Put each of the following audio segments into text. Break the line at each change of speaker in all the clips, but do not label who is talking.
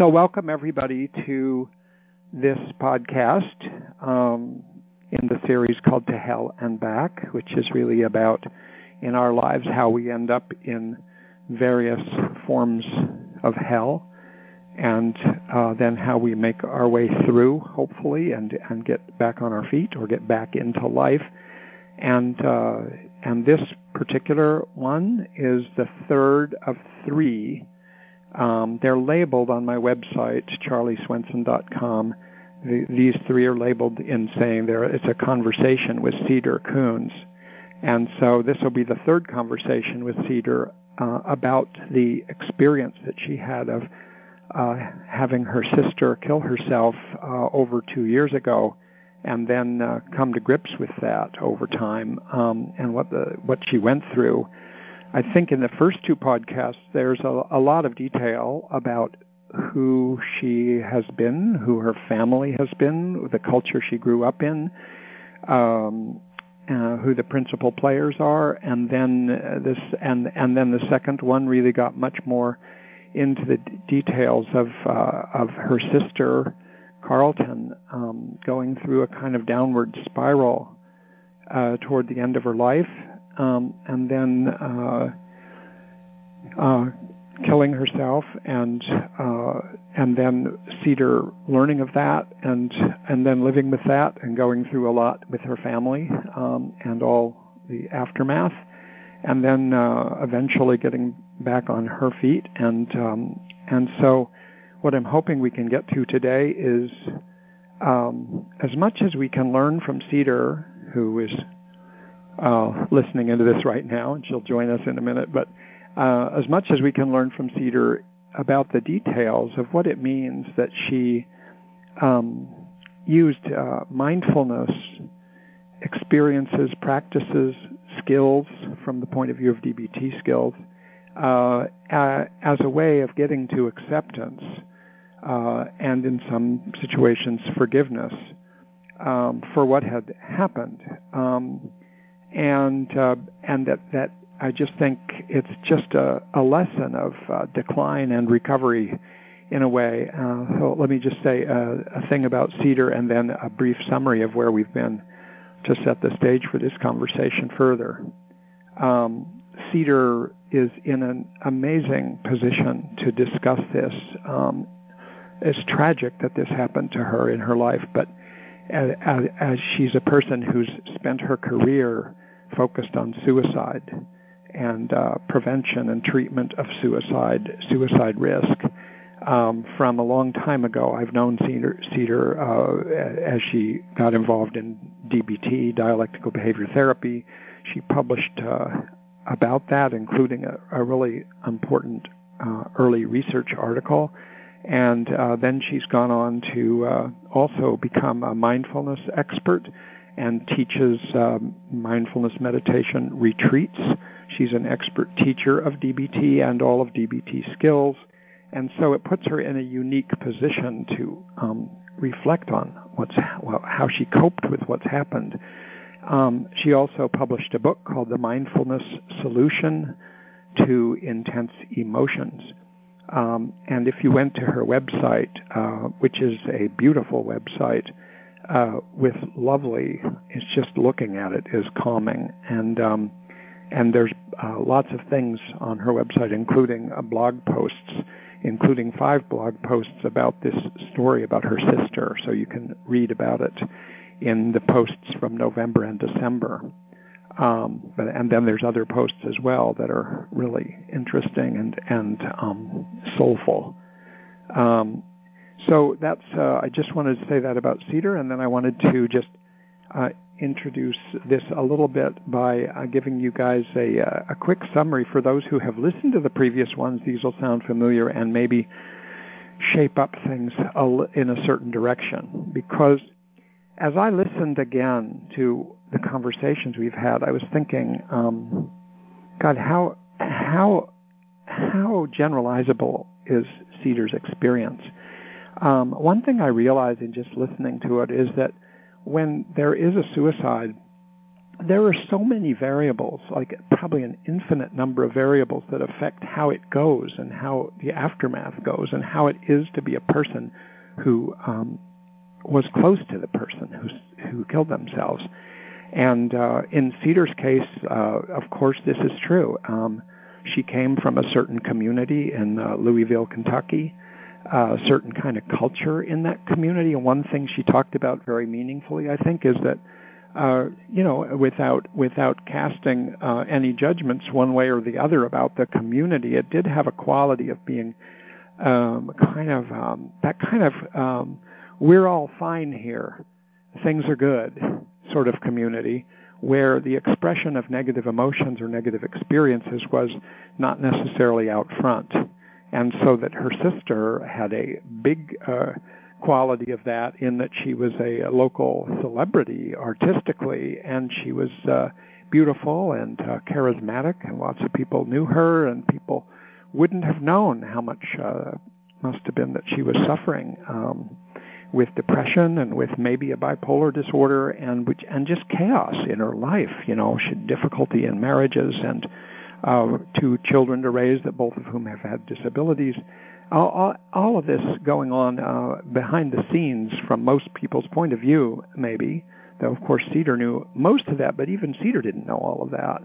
So, welcome everybody to this podcast um, in the series called To Hell and Back, which is really about in our lives how we end up in various forms of hell and uh, then how we make our way through, hopefully, and, and get back on our feet or get back into life. And, uh, and this particular one is the third of three. Um, they're labeled on my website, charlieswenson.com. The, these three are labeled in saying there it's a conversation with Cedar Koons. And so this will be the third conversation with Cedar uh, about the experience that she had of uh, having her sister kill herself uh, over two years ago, and then uh, come to grips with that over time um, and what the what she went through. I think in the first two podcasts, there's a, a lot of detail about who she has been, who her family has been, the culture she grew up in, um, uh, who the principal players are, and then uh, this and and then the second one really got much more into the d- details of uh, of her sister Carlton um, going through a kind of downward spiral uh, toward the end of her life, um, and then uh, uh, killing herself, and uh, and then Cedar learning of that, and and then living with that, and going through a lot with her family, um, and all the aftermath, and then uh, eventually getting back on her feet. And um, and so, what I'm hoping we can get to today is um, as much as we can learn from Cedar, who is uh, listening into this right now, and she'll join us in a minute. But uh, as much as we can learn from Cedar about the details of what it means that she um, used uh, mindfulness experiences, practices, skills from the point of view of DBT skills uh, as a way of getting to acceptance uh, and in some situations forgiveness um, for what had happened. Um, and uh, and that, that I just think it's just a, a lesson of uh, decline and recovery in a way. Uh, so let me just say a, a thing about Cedar and then a brief summary of where we've been to set the stage for this conversation further. Um, Cedar is in an amazing position to discuss this. Um, it's tragic that this happened to her in her life, but as, as she's a person who's spent her career focused on suicide and uh, prevention and treatment of suicide, suicide risk. Um, from a long time ago, I've known Cedar, Cedar uh, as she got involved in DBT, dialectical behavior therapy. She published uh, about that, including a, a really important uh, early research article. And uh, then she's gone on to uh, also become a mindfulness expert and teaches um, mindfulness meditation retreats. She's an expert teacher of DBT and all of DBT skills. And so it puts her in a unique position to um, reflect on what's well, how she coped with what's happened um, she also published a book called The Mindfulness Solution to Intense Emotions. Um, and if you went to her website, uh, which is a beautiful website uh, with lovely, it's just looking at it is calming. And um, and there's uh, lots of things on her website, including uh, blog posts, including five blog posts about this story about her sister, so you can read about it in the posts from November and December. Um, but, and then there's other posts as well that are really interesting and and um, soulful. Um, so that's uh, I just wanted to say that about Cedar, and then I wanted to just uh, introduce this a little bit by uh, giving you guys a, uh, a quick summary for those who have listened to the previous ones. These will sound familiar and maybe shape up things in a certain direction because as I listened again to the conversations we've had, I was thinking, um, God, how how how generalizable is Cedar's experience? Um, one thing I realized in just listening to it is that when there is a suicide, there are so many variables, like probably an infinite number of variables that affect how it goes and how the aftermath goes and how it is to be a person who um, was close to the person who who killed themselves. And uh, in Cedar's case, uh, of course, this is true. Um, she came from a certain community in uh, Louisville, Kentucky, a certain kind of culture in that community. And one thing she talked about very meaningfully, I think, is that uh, you know, without without casting uh, any judgments one way or the other about the community, it did have a quality of being um, kind of um, that kind of um, we're all fine here, things are good sort of community, where the expression of negative emotions or negative experiences was not necessarily out front, and so that her sister had a big uh, quality of that in that she was a, local celebrity artistically, and she was uh, beautiful and uh, charismatic, and lots of people knew her, and people wouldn't have known how much uh, must have been that she was suffering um, with depression and with maybe a bipolar disorder and which and just chaos in her life. You know, she had difficulty in marriages and uh, two children to raise, that both of whom have had disabilities all, all of this going on uh, behind the scenes from most people's point of view, maybe. Though, of course, Cedar knew most of that, but even Cedar didn't know all of that.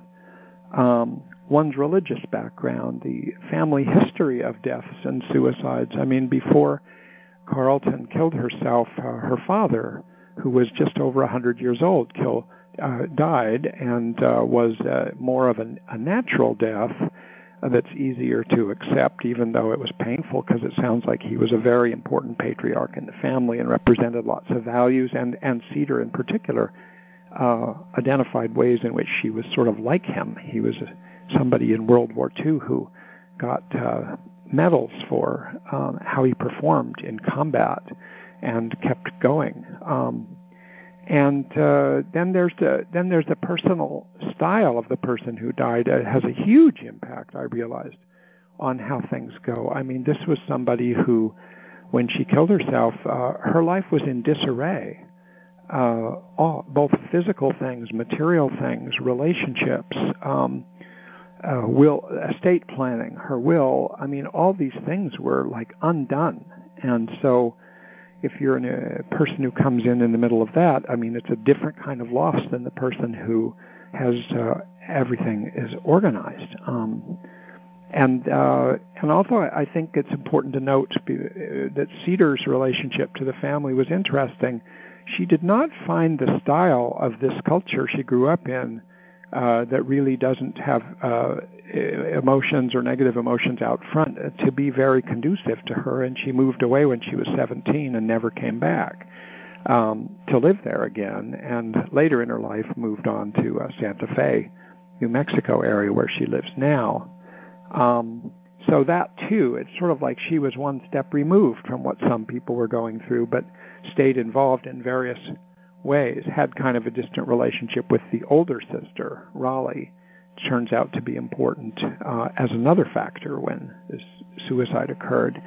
Um, one's religious background, the family history of deaths and suicides. I mean, before Carlton killed herself, uh, her father, who was just over a 100 years old, killed, uh, died and uh, was uh, more of an, a natural death that's easier to accept, even though it was painful, because it sounds like he was a very important patriarch in the family and represented lots of values. And and Cedar, in particular, uh, identified ways in which she was sort of like him. He was somebody in World War II who got uh, medals for um, how he performed in combat and kept going. Um, and uh, then there's the then there's the personal style of the person who died. It has a huge impact. I realized on how things go. I mean, this was somebody who, when she killed herself, uh, her life was in disarray. Uh, all, both physical things, material things, relationships, um, uh, will, estate planning, her will. I mean, all these things were like undone, and so if you're a person who comes in in the middle of that, I mean, it's a different kind of loss than the person who has uh, everything is organized. Um, and uh, and also, I think it's important to note that Cedar's relationship to the family was interesting. She did not find the style of this culture she grew up in uh, that really doesn't have uh, emotions or negative emotions out front uh, to be very conducive to her, and she moved away when she was 17 and never came back um, to live there again. And later in her life, moved on to uh, Santa Fe, New Mexico area where she lives now. Um, so that too, it's sort of like she was one step removed from what some people were going through, but stayed involved in various ways. Had kind of a distant relationship with the older sister, Raleigh turns out to be important uh, as another factor when this suicide occurred.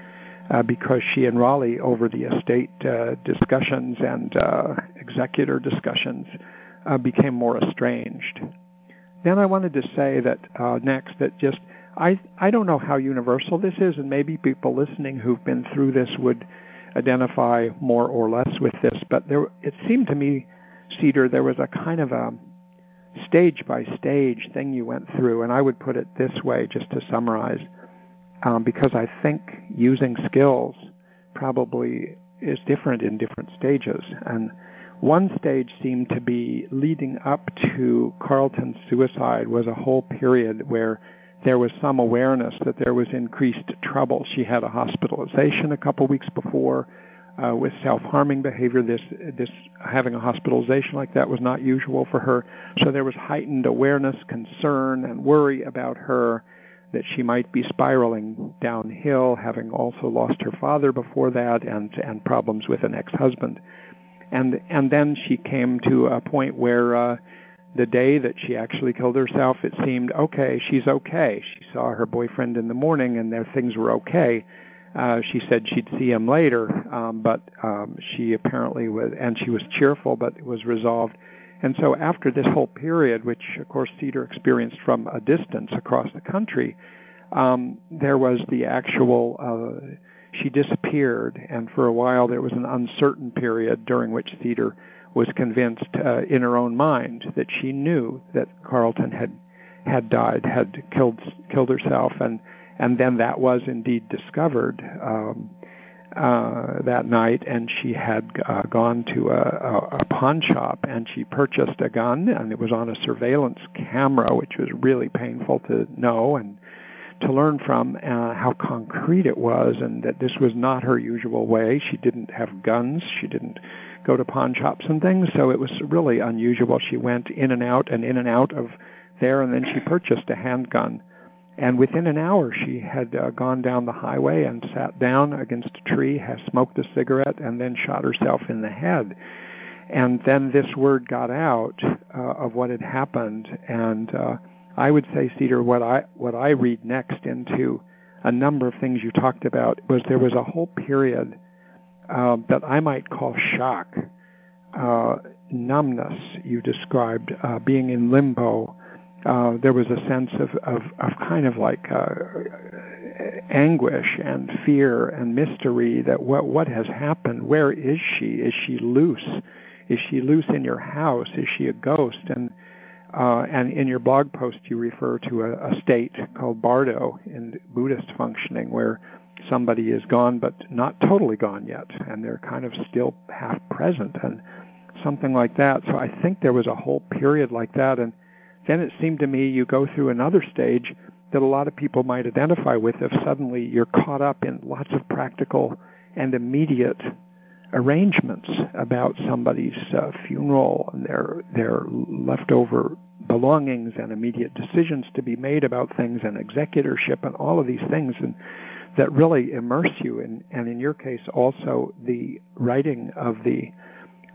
Uh, because she and Raleigh, over the estate uh, discussions and uh, executor discussions, uh, became more estranged. Then I wanted to say that uh, next that just I I don't know how universal this is, and maybe people listening who've been through this would identify more or less with this. But there, it seemed to me, Cedar, there was a kind of a stage by stage thing you went through, and I would put it this way just to summarize, um, because I think using skills probably is different in different stages. And one stage seemed to be leading up to Carlton's suicide was a whole period where there was some awareness that there was increased trouble. She had a hospitalization a couple weeks before uh, with self-harming behavior. This this having a hospitalization like that was not usual for her. So there was heightened awareness, concern, and worry about her that she might be spiraling downhill, having also lost her father before that, and and problems with an ex-husband. And and then she came to a point where. Uh, the day that she actually killed herself, it seemed okay, she's okay. She saw her boyfriend in the morning and their things were okay uh, she said she'd see him later, um, but um, she apparently was, and she was cheerful, but it was resolved. And so after this whole period, which of course Cedar experienced from a distance across the country, um, there was the actual, uh, she disappeared, and for a while there was an uncertain period during which Cedar was convinced uh, in her own mind that she knew that Carlton had had died, had killed killed herself, and and then that was indeed discovered. Um, uh, that night, and she had uh, gone to a, a, a pawn shop and she purchased a gun, and it was on a surveillance camera, which was really painful to know and to learn from uh, how concrete it was, and that this was not her usual way. She didn't have guns, she didn't go to pawn shops and things, so it was really unusual. She went in and out and in and out of there, and then she purchased a handgun and within an hour, she had uh, gone down the highway and sat down against a tree, has smoked a cigarette, and then shot herself in the head. And then this word got out uh, of what had happened, and uh, I would say, Cedar, what I what I read next into a number of things you talked about was there was a whole period uh, that I might call shock, uh, numbness. You described uh, being in limbo uh, there was a sense of, of, of kind of like uh, anguish and fear and mystery that what what has happened? Where is she? Is she loose? Is she loose in your house? Is she a ghost? And uh, and in your blog post, you refer to a, a state called bardo in Buddhist functioning, where somebody is gone but not totally gone yet, and they're kind of still half present and something like that. So I think there was a whole period like that, and then it seemed to me you go through another stage that a lot of people might identify with if suddenly you're caught up in lots of practical and immediate arrangements about somebody's uh, funeral and their their leftover belongings and immediate decisions to be made about things and executorship and all of these things and that really immerse you in and in your case also the writing of the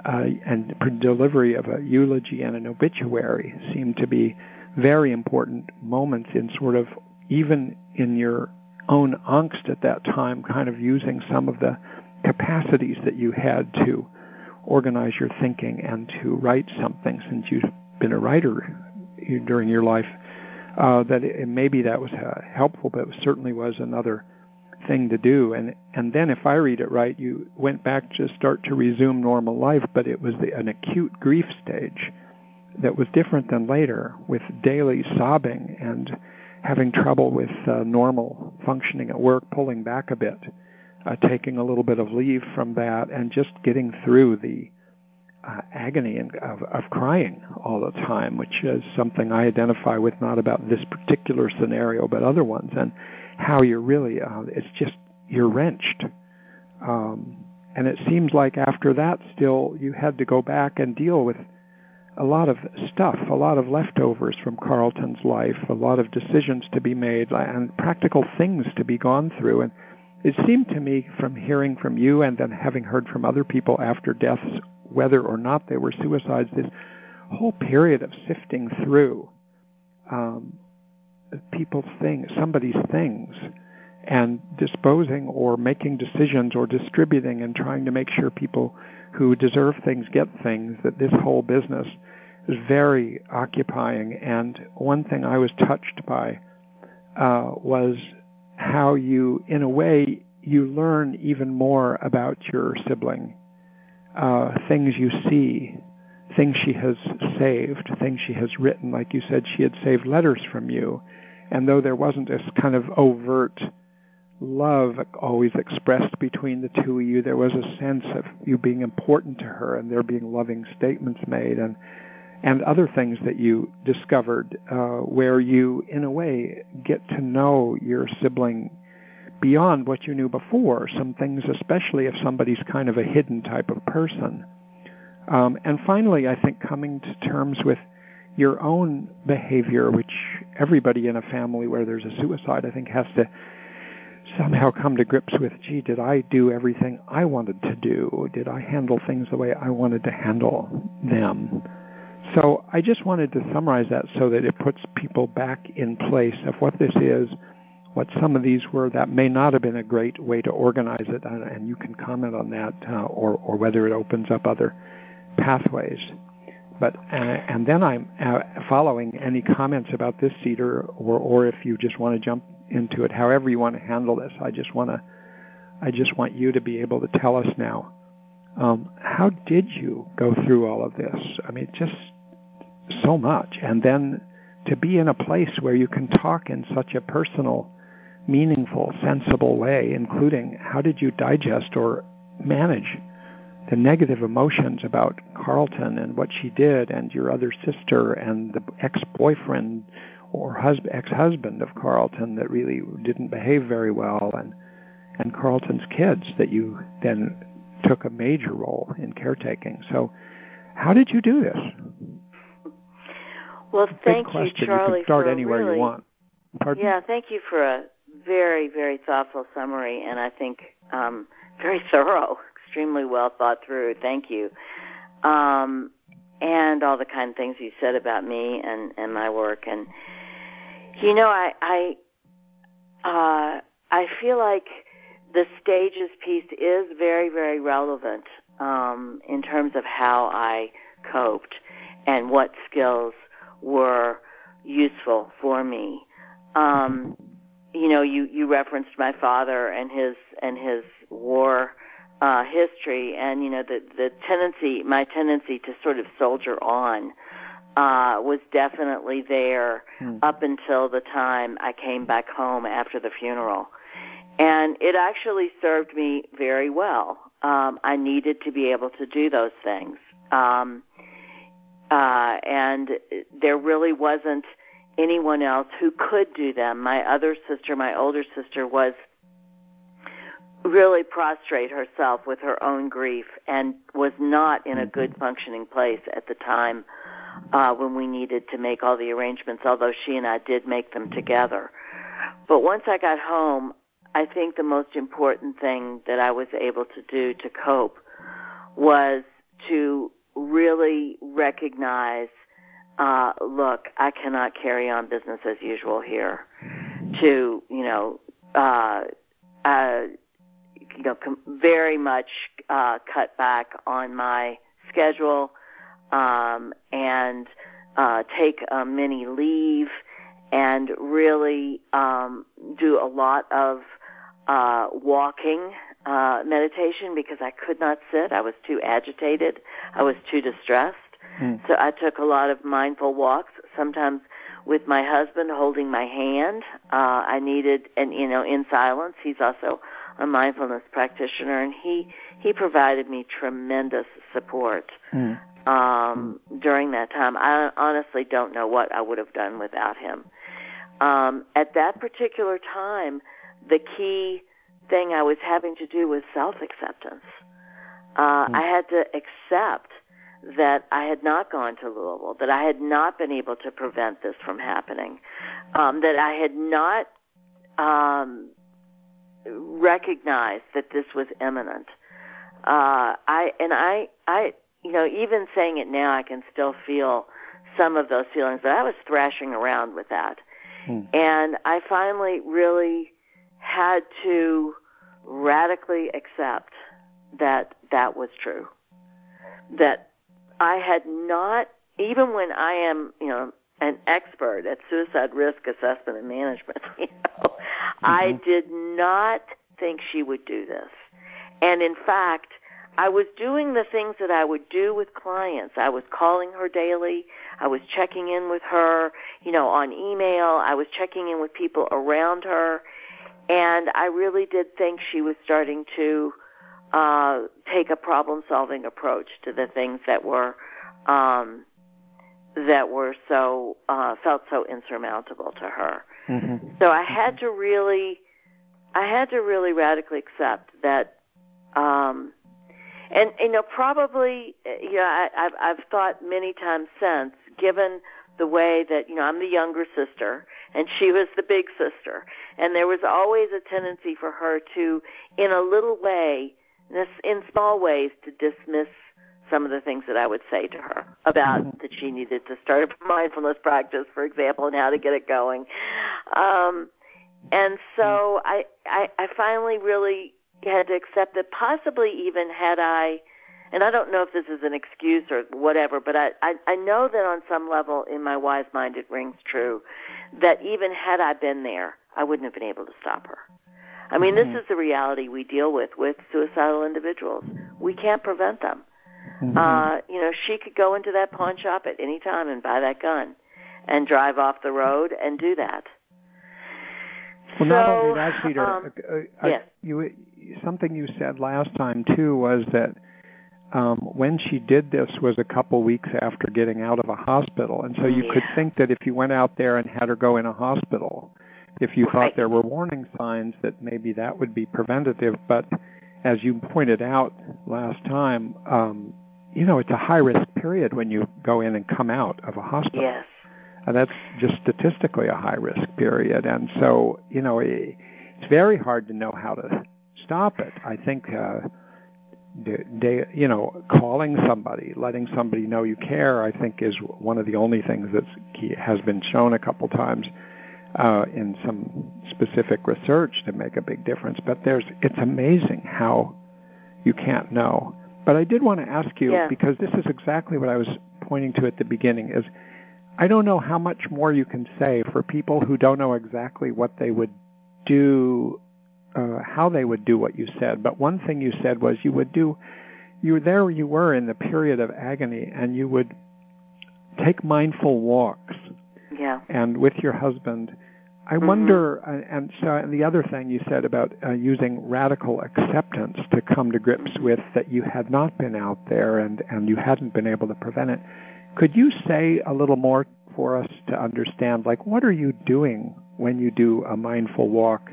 uh, and delivery of a eulogy and an obituary seem to be very important moments in sort of even in your own angst at that time, kind of using some of the capacities that you had to organize your thinking and to write something since you've been a writer during your life. Uh, that it, maybe that was uh, helpful, but it certainly was another thing to do. And and then, if I read it right, you went back to start to resume normal life, but it was the, an acute grief stage that was different than later, with daily sobbing and having trouble with uh, normal functioning at work, pulling back a bit, uh, taking a little bit of leave from that, and just getting through the uh, agony and, of, of crying all the time, which is something I identify with not about this particular scenario, but other ones. And how you're really uh, it's just you're wrenched. Um, and it seems like after that still you had to go back and deal with a lot of stuff a lot of leftovers from carlton's life a lot of decisions to be made and practical things to be gone through. And it seemed to me from hearing from you and then having heard from other people after deaths whether or not they were suicides this whole period of sifting through um, people's things, somebody's things, and disposing or making decisions or distributing and trying to make sure people who deserve things get things, that this whole business is very occupying. And one thing I was touched by uh, was how you, in a way, you learn even more about your sibling, uh, things you see, things she has saved, things she has written. Like you said, she had saved letters from you and though there wasn't this kind of overt love always expressed between the two of you, there was a sense of you being important to her and there being loving statements made and and other things that you discovered uh, where you, in a way, get to know your sibling beyond what you knew before. Some things, especially if somebody's kind of a hidden type of person. Um, and finally, I think coming to terms with your own behavior, which everybody in a family where there's a suicide, I think, has to somehow come to grips with gee, did I do everything I wanted to do? Did I handle things the way I wanted to handle them? So I just wanted to summarize that so that it puts people back in place of what this is, what some of these were that may not have been a great way to organize it, and you can comment on that, uh, or, or whether it opens up other pathways. But uh, and then I'm uh, following any comments about this cedar, or or if you just want to jump into it, however you want to handle this. I just want to, I just want you to be able to tell us now. Um, how did you go through all of this? I mean, just so much, and then to be in a place where you can talk in such a personal, meaningful, sensible way, including how did you digest or manage the negative emotions about Carlton and what she did and your other sister and the ex-boyfriend or husband, ex-husband of Carlton that really didn't behave very well and and Carlton's kids that you then took a major role in caretaking. So how did you do this?
Well, thank you, Charlie.
You can start anywhere
really,
you want. Pardon?
Yeah, thank you for a very, very thoughtful summary, and I think um, very thorough, extremely well thought through. Thank you. Um, and all the kind of things you said about me and, and my work. And, you know, I, I, uh, I feel like the stages piece is very, very relevant um, in terms of how I coped and what skills were useful for me. Um, you know, you, you referenced my father and his and his war uh, history, and you know the the tendency, my tendency to sort of soldier on, uh, was definitely there
Hmm.
up until the time I came back home after the funeral, and it actually served me very well. Um, I needed to be able to do those things, um, uh, and there really wasn't anyone else who could do them. My other sister, my older sister, was really prostrate herself with her own grief and was not in a good functioning place at the time uh, when we needed to make all the arrangements, although she and I did make them together. But once I got home, I think the most important thing that I was able to do to cope was to really recognize uh, look, I cannot carry on business as usual here. To you know, uh, uh, you know, com- very much uh, cut back on my schedule um, and uh, take a mini leave and really um, do a lot of uh, walking uh, meditation because I could not sit. I was too agitated. I was too distressed.
Hmm.
So I took a lot of mindful walks, sometimes with my husband holding my hand. Uh, I needed, and you know, in silence. He's also a mindfulness practitioner, and he he provided me tremendous support
Hmm.
um, during that time. I honestly don't know what I would have done without him. Um, at that particular time, the key thing I was having to do was self acceptance. Uh,
Hmm.
I had to accept that I had not gone to Louisville, that I had not been able to prevent this from happening, um, that I had not um, recognized that this was imminent. Uh, I and I, I, you know, even saying it now, I can still feel some of those feelings. But I was thrashing around with that,
Hmm.
and I finally really had to radically accept that that was true. That I had not, even when I am, you know, an expert at suicide risk assessment and management, you know, I did not think she would do this. And in fact, I was doing the things that I would do with clients. I was calling her daily. I was checking in with her, you know, on email. I was checking in with people around her. And I really did think she was starting to uh, take a problem solving approach to the things that were um, that were so uh, felt so insurmountable to her.
Mhm.
So I had to really, I had to really radically accept that, um, and you know, probably, uh, you know, I, I've I've thought many times since, given the way that you know I'm the younger sister and she was the big sister, and there was always a tendency for her to, in a little way, in small ways, to dismiss some of the things that I would say to her about that she needed to start a mindfulness practice, for example, and how to get it going. Um, and so I, I, I finally really had to accept that possibly even had I and I don't know if this is an excuse or whatever, but I, I, I know that on some level in my wise mind it rings true that even had I been there, I wouldn't have been able to stop her. I mean, mm-hmm. this is the reality we deal with with suicidal individuals. We can't prevent them. Mm-hmm. Uh, you know, she could go into that pawn shop at any time and buy that gun and drive off the road and do that.
Well,
so,
not only that, Cedar.
Um,
uh, uh,
yes.
you, something you said last time too was that um, when she did this was a couple weeks after getting out of a hospital, and so you
yeah.
could think that if you went out there and had her go in a hospital, if you
Right.
thought there were warning signs, that maybe that would be preventative. But as you pointed out last time, um, you know, it's a high risk period when you go in and come out of a hospital.
Yes.
And that's just statistically a high risk period. And so, you know, it's very hard to know how to stop it. I think, uh, de- you know, calling somebody, letting somebody know you care, I think is one of the only things that has been shown a couple times uh, in some specific research to make a big difference. But there's, it's amazing how you can't know. But I did want to ask you
Yeah.
because this is exactly what I was pointing to at the beginning. Is I don't know how much more you can say for people who don't know exactly what they would do, uh, how they would do what you said. But one thing you said was you would do, you were there you were in the period of agony, and you would take mindful walks
Yeah.
and with your husband. I
Mhm.
wonder, uh, and so and the other thing you said about uh, using radical acceptance to come to grips with that you had not been out there and and you hadn't been able to prevent it. Could you say a little more for us to understand, like what are you doing when you do a mindful walk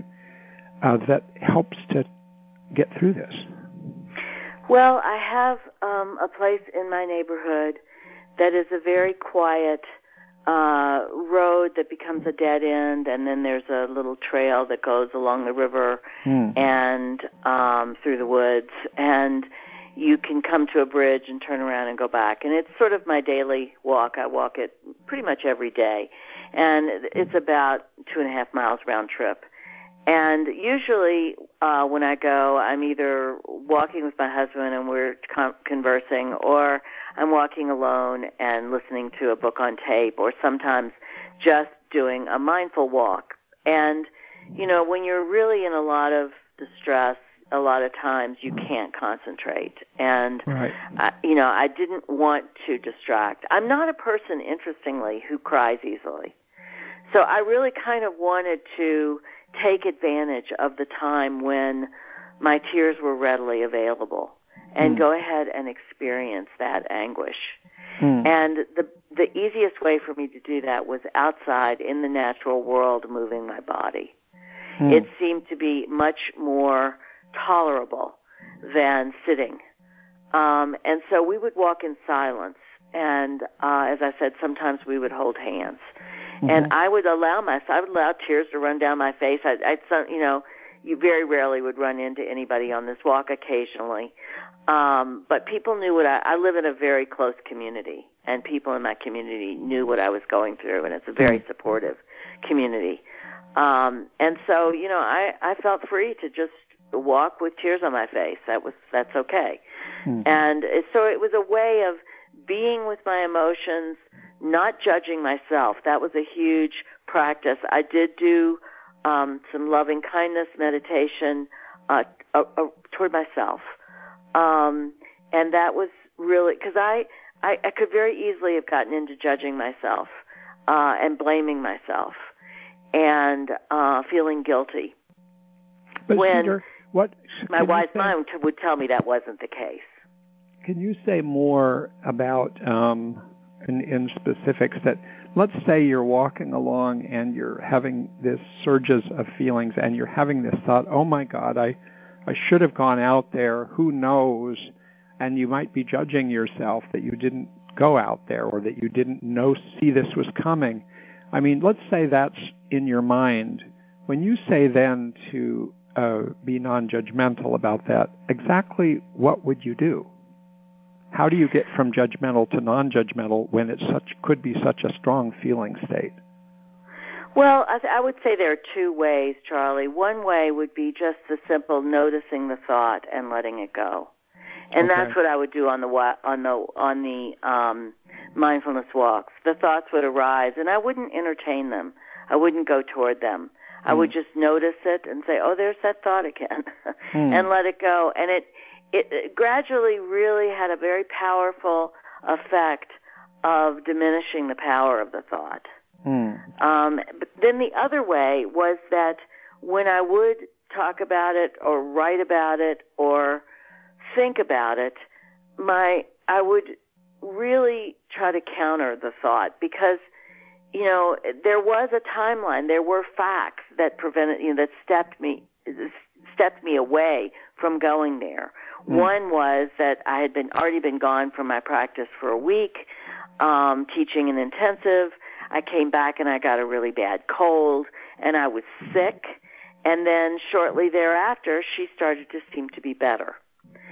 uh, that helps to get through this?
Well, I have um, a place in my neighborhood that is a very quiet uh, road that becomes a dead end, and then there's a little trail that goes along the river
Hmm.
and um, through the woods, and you can come to a bridge and turn around and go back. And it's sort of my daily walk. I walk it pretty much every day, and it's about two and a half miles round trip. And usually, uh, when I go, I'm either walking with my husband and we're con- conversing, or I'm walking alone and listening to a book on tape, or sometimes just doing a mindful walk. And, you know, when you're really in a lot of distress, a lot of times you can't concentrate. And,
Right.
I, you know, I didn't want to distract. I'm not a person, interestingly, who cries easily. So I really kind of wanted to take advantage of the time when my tears were readily available and
Hmm.
go ahead and experience that anguish.
Hmm.
And the the easiest way for me to do that was outside in the natural world moving my body.
Hmm.
It seemed to be much more tolerable than sitting. Um, and so we would walk in silence. And uh, as I said, sometimes we would hold hands. And
Mhm.
I would allow myself, I would allow tears to run down my face. I, I'd, some, you know, you very rarely would run into anybody on this walk occasionally. Um, but people knew what I, I live in a very close community and people in my community knew what I was going through and it's a very supportive community. Um, and so, you know, I, I felt free to just walk with tears on my face. That was, that's okay.
Hmm.
And so it was a way of being with my emotions, not judging myself. That was a huge practice. I did do um, some loving kindness meditation uh, uh, uh, toward myself, um, and that was really because I, I I could very easily have gotten into judging myself uh, and blaming myself and uh, feeling guilty.
But
when
Peter, what
My wise
say-
mind would tell me that wasn't the case.
Can you say more about, um, in, in specifics, that let's say you're walking along and you're having this surges of feelings and you're having this thought, oh my God, I, I should have gone out there, who knows? And you might be judging yourself that you didn't go out there or that you didn't know, see this was coming. I mean, let's say that's in your mind. When you say then to uh, be non-judgmental about that, exactly what would you do? How do you get from judgmental to non-judgmental when it such could be such a strong feeling state?
Well, I, th- I would say there are two ways, Charlie. One way would be just the simple noticing the thought and letting it go. And
Okay.
that's what I would do on the wa- on the on the um, mindfulness walks. The thoughts would arise, and I wouldn't entertain them. I wouldn't go toward them. I would just notice it and say, "Oh, there's that thought again,"
Hmm.
and let it go. And it, it it gradually really had a very powerful effect of diminishing the power of the thought.
Hmm.
Um, but then the other way was that when I would talk about it or write about it or think about it, my I would really try to counter the thought because you know there was a timeline, there were facts that prevented you know that stepped me stepped me away from going there.
Mm.
One was that I had been already been gone from my practice for a week, um, teaching an intensive. I came back and I got a really bad cold and I was sick. And then shortly thereafter, she started to seem to be better.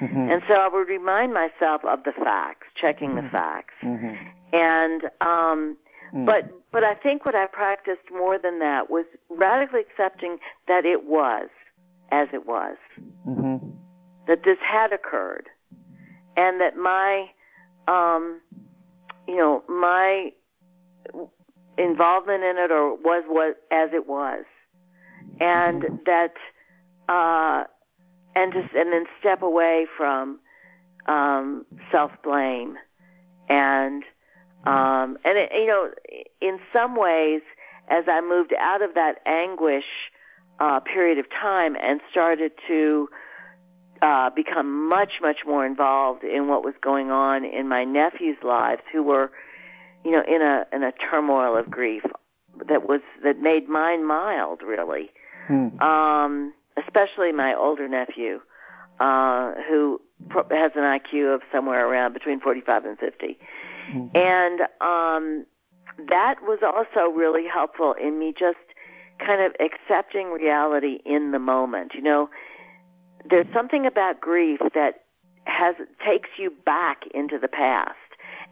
Mhm.
And so I would remind myself of the facts, checking the facts.
Mhm.
And um
Mm.
but but I think what I practiced more than that was radically accepting that it was as it was,
Mhm.
That this had occurred, and that my um you know my involvement in it or was what as it was, and that uh and just and then step away from um self blame and um and it, you know in some ways as i moved out of that anguish uh period of time and started to uh become much much more involved in what was going on in my nephews lives who were you know in a in a turmoil of grief that was that made mine mild really
Hmm.
um, especially my older nephew, uh, who pro- has an IQ of somewhere around between 45 and 50.
Mhm.
And um, that was also really helpful in me just kind of accepting reality in the moment. You know, there's something about grief that has takes you back into the past,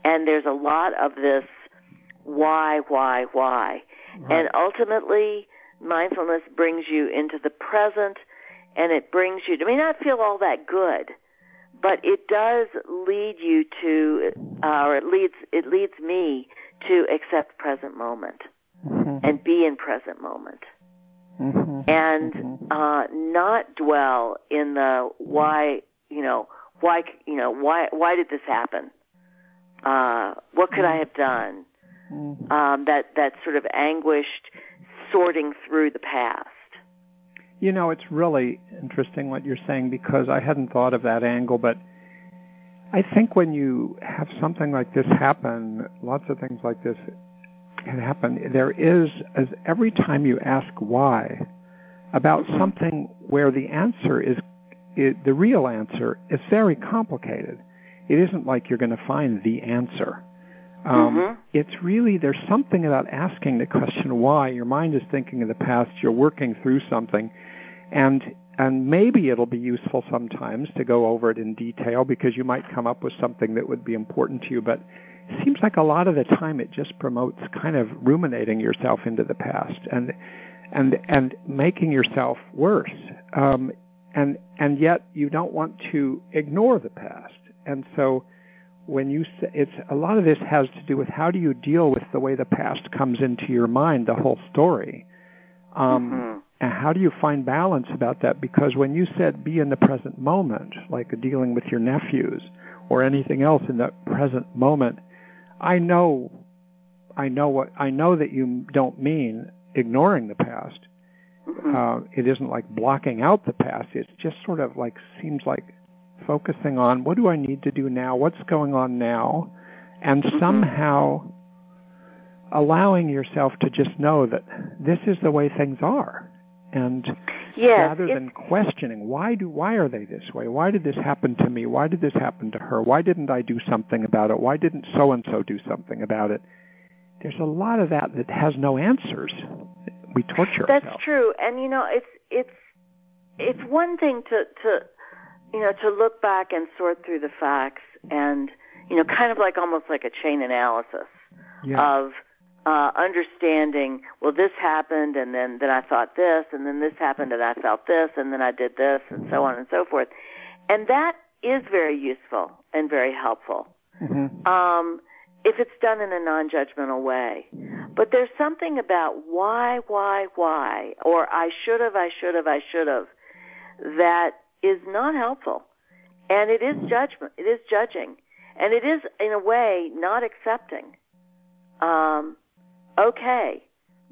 and there's a lot of this why, why, why, and ultimately mindfulness brings you into the present and it brings you it may not feel all that good but it does lead you to uh, or it leads it leads me to accept present moment
Mhm.
and be in present moment
Mhm.
and
Mhm.
Uh not dwell in the why you know why you know why why did this happen uh what could i have done
Mhm.
um that that sort of anguished sorting through the past
You know, it's really interesting what you're saying because I hadn't thought of that angle, but I think when you have something like this happen, lots of things like this can happen. There is, as every time you ask why about something where the answer is, the real answer is very complicated. It isn't like you're going to find the answer. Um,
Mhm.
It's really there's something about asking the question why. Your mind is thinking of the past. You're working through something, and and maybe it'll be useful sometimes to go over it in detail because you might come up with something that would be important to you. But it seems like a lot of the time it just promotes kind of ruminating yourself into the past and and and making yourself worse. Um, and and yet you don't want to ignore the past. And so when you say it's a lot of this has to do with how do you deal with the way the past comes into your mind, the whole story. Um,
Mhm.
and how do you find balance about that? Because when you said be in the present moment, like dealing with your nephews or anything else in the present moment, I know, I know what I know that you don't mean ignoring the past.
Mhm.
Uh, it isn't like blocking out the past. It's just sort of like seems like focusing on what do I need to do now? What's going on now? And
Mhm.
somehow allowing yourself to just know that this is the way things are. And
yes
rather than questioning why do why are they this way? Why did this happen to me? Why did this happen to her? Why didn't I do something about it? Why didn't so and so do something about it? There's a lot of that that has no answers. We torture ourselves.
That's
ourselves.
true, and you know, it's it's it's one thing to to you know to look back and sort through the facts, and you know, kind of like almost like a chain analysis
Yeah.
of uh, understanding. Well, this happened, and then then I thought this, and then this happened, and I felt this, and then I did this, and so on and so forth. And that is very useful and very helpful.
Mm-hmm.
Um, if it's done in a non-judgmental way. But there's something about why, why, why, or I should have, I should have, I should have, that is not helpful. And it is judgment, it is judging. And it is, in a way, not accepting. Um, okay,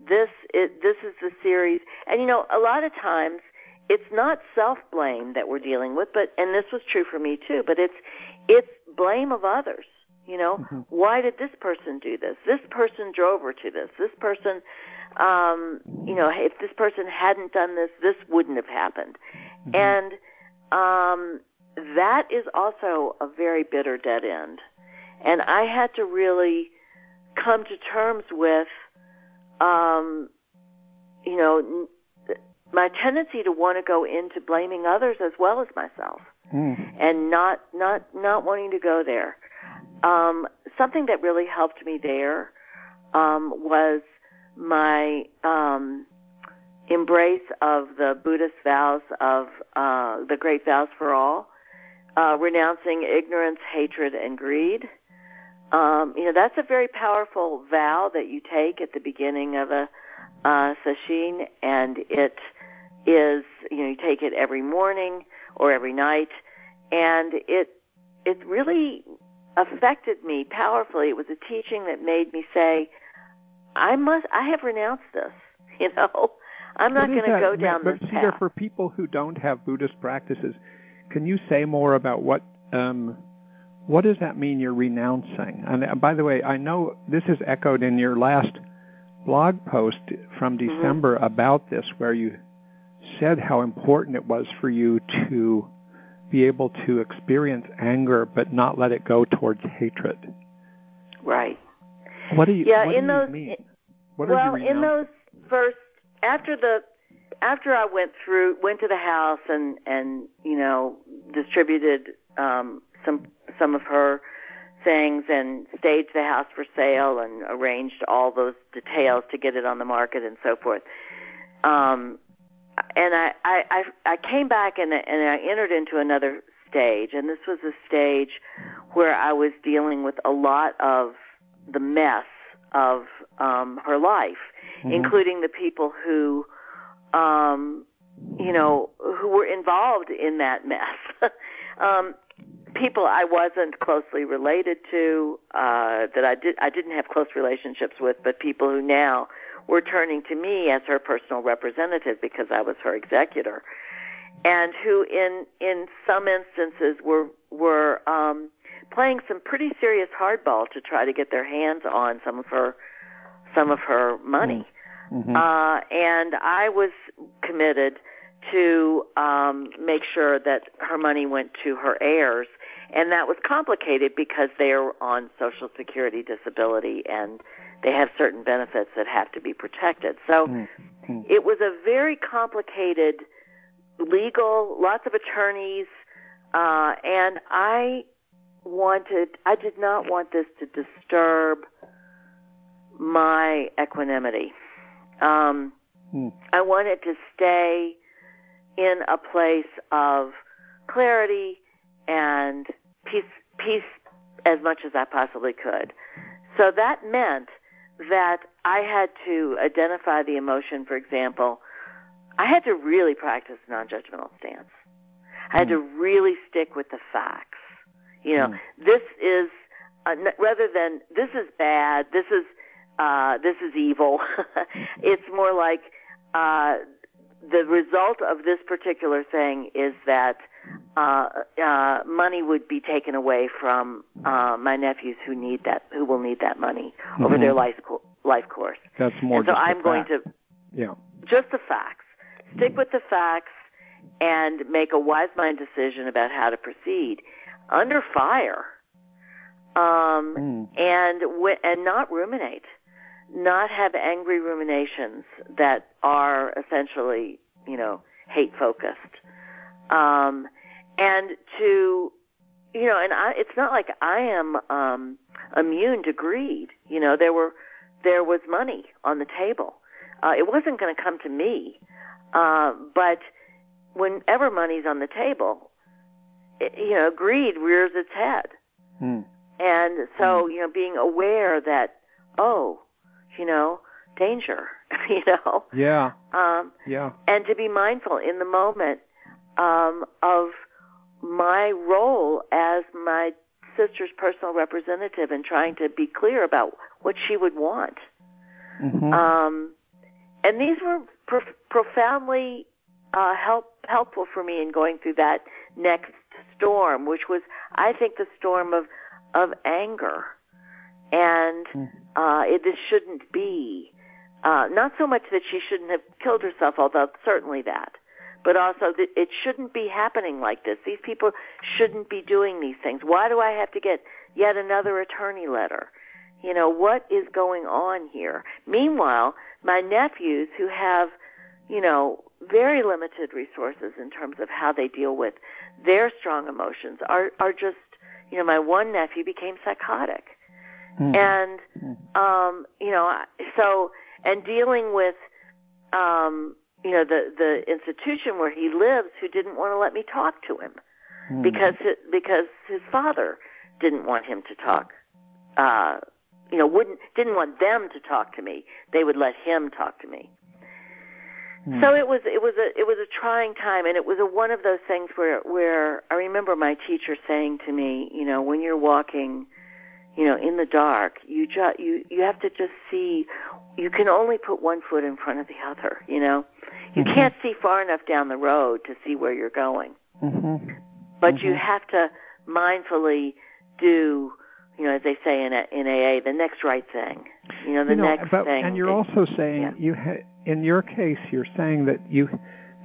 this is, this is the series. And you know, a lot of times, it's not self-blame that we're dealing with, but, and this was true for me too, but it's, it's blame of others you know,
mm-hmm.
why did this person do this? This person drove her to this. This person, um, you know, if this person hadn't done this, this wouldn't have happened.
Mm-hmm.
And um, that is also a very bitter dead end. And I had to really come to terms with, um, you know, my tendency to want to go into blaming others as well as myself,
mm.
and not not not wanting to go there. Um, something that really helped me there um, was my um, embrace of the Buddhist vows of uh, the great vows for all, uh, renouncing ignorance, hatred, and greed. Um, you know, that's a very powerful vow that you take at the beginning of a uh, sesshin, and it is, you know, you take it every morning or every night, and it it really affected me powerfully. It was a teaching that made me say, I must, I have renounced this. You know, I'm not going to go down
but
this
Cedar,
path.
for people who don't have Buddhist practices, can you say more about what um, what does that mean? You're renouncing. And uh, by the way, I know this is echoed in your last blog post from
Mm-hmm.
December mm-hmm. about this, where you said how important it was for you to be able to experience anger but not let it go towards hatred.
Right.
What do you
Yeah,
what
in those well, in those first after the after I went through went to the house and and you know distributed um some some of her things and staged the house for sale and arranged all those details to get it on the market and so forth. Um and I, I, I, I came back and, and I entered into another stage, and this was a stage where I was dealing with a lot of the mess of um, her life,
mm-hmm.
including the people who, um, you know, who were involved in that mess. um, people I wasn't closely related to, uh, that I did I didn't have close relationships with, but people who now were turning to me as her personal representative because I was her executor, and who in in some instances were were um, playing some pretty serious hardball to try to get their hands on some of her some of her money,
mm-hmm.
uh, and I was committed to um, make sure that her money went to her heirs, and that was complicated because they are on Social Security disability and they have certain benefits that have to be protected. So
mm-hmm.
it was a very complicated legal, lots of attorneys, uh, and I wanted, I did not want this to disturb my equanimity. Um,
mm.
I wanted to stay in a place of clarity and peace, peace as much as I possibly could. So that meant that I had to identify the emotion, for example. I had to really practice non-judgmental stance. I had
Mm.
to really stick with the facts. You know,
Mm.
this is uh, rather than this is bad, this is uh, this is evil. it's more like uh, the result of this particular thing is that uh, uh, money would be taken away from uh, my nephews who need that, who will need that money over
Mhm.
their life co- life course.
That's more.
and so I'm going
fact.
to
Yeah.
just the facts, stick with the facts, and make a wise mind decision about how to proceed under fire, um,
Mm.
and w- and not ruminate, not have angry ruminations that are essentially, you know, hate focused, um, and to, you know, and I, it's not like I am um, immune to greed. You know, there were there was money on the table. Uh, it wasn't going to come to me, uh, but whenever money's on the table, you know, greed rears its head.
Mm.
And so, you know, being aware that, oh, you know, danger, you know.
Yeah.
Um,
Yeah.
and to be mindful in the moment um, of my role as my sister's personal representative and trying to be clear about what she would want.
hmm
Um, and these were prof- profoundly uh, help helpful for me in going through that next storm, which was, I think, the storm of of anger, and
Mm.
uh, it, this shouldn't be. Uh, not so much that she shouldn't have killed herself, although certainly that, but also it shouldn't be happening like this. These people shouldn't be doing these things. Why do I have to get yet another attorney letter? You know, what is going on here? Meanwhile, my nephews who have, you know, very limited resources in terms of how they deal with their strong emotions are, are just, you know, my one nephew became psychotic.
Mm.
And,
Mm.
um, you know, I- so, and dealing with, um, you know, the, the institution where he lives who didn't want to let me talk to him
Mm.
because it, because his father didn't want him to talk. Uh, you know, wouldn't didn't want them to talk to me. They would let him talk to me.
Mm.
So it was it was a it was a trying time, and it was a, one of those things where where I remember my teacher saying to me, you know, when you're walking, you know, in the dark, you just you you have to just see. You can only put one foot in front of the other. You know, you
Mhm.
can't see far enough down the road to see where you're going
Mhm.
but you
Mhm.
have to mindfully do, you know, as they say in a, in AA, the next right thing. You know, the
you know,
next
but,
thing.
And you're
that-
also saying
yeah.
you ha- in your case, you're saying that you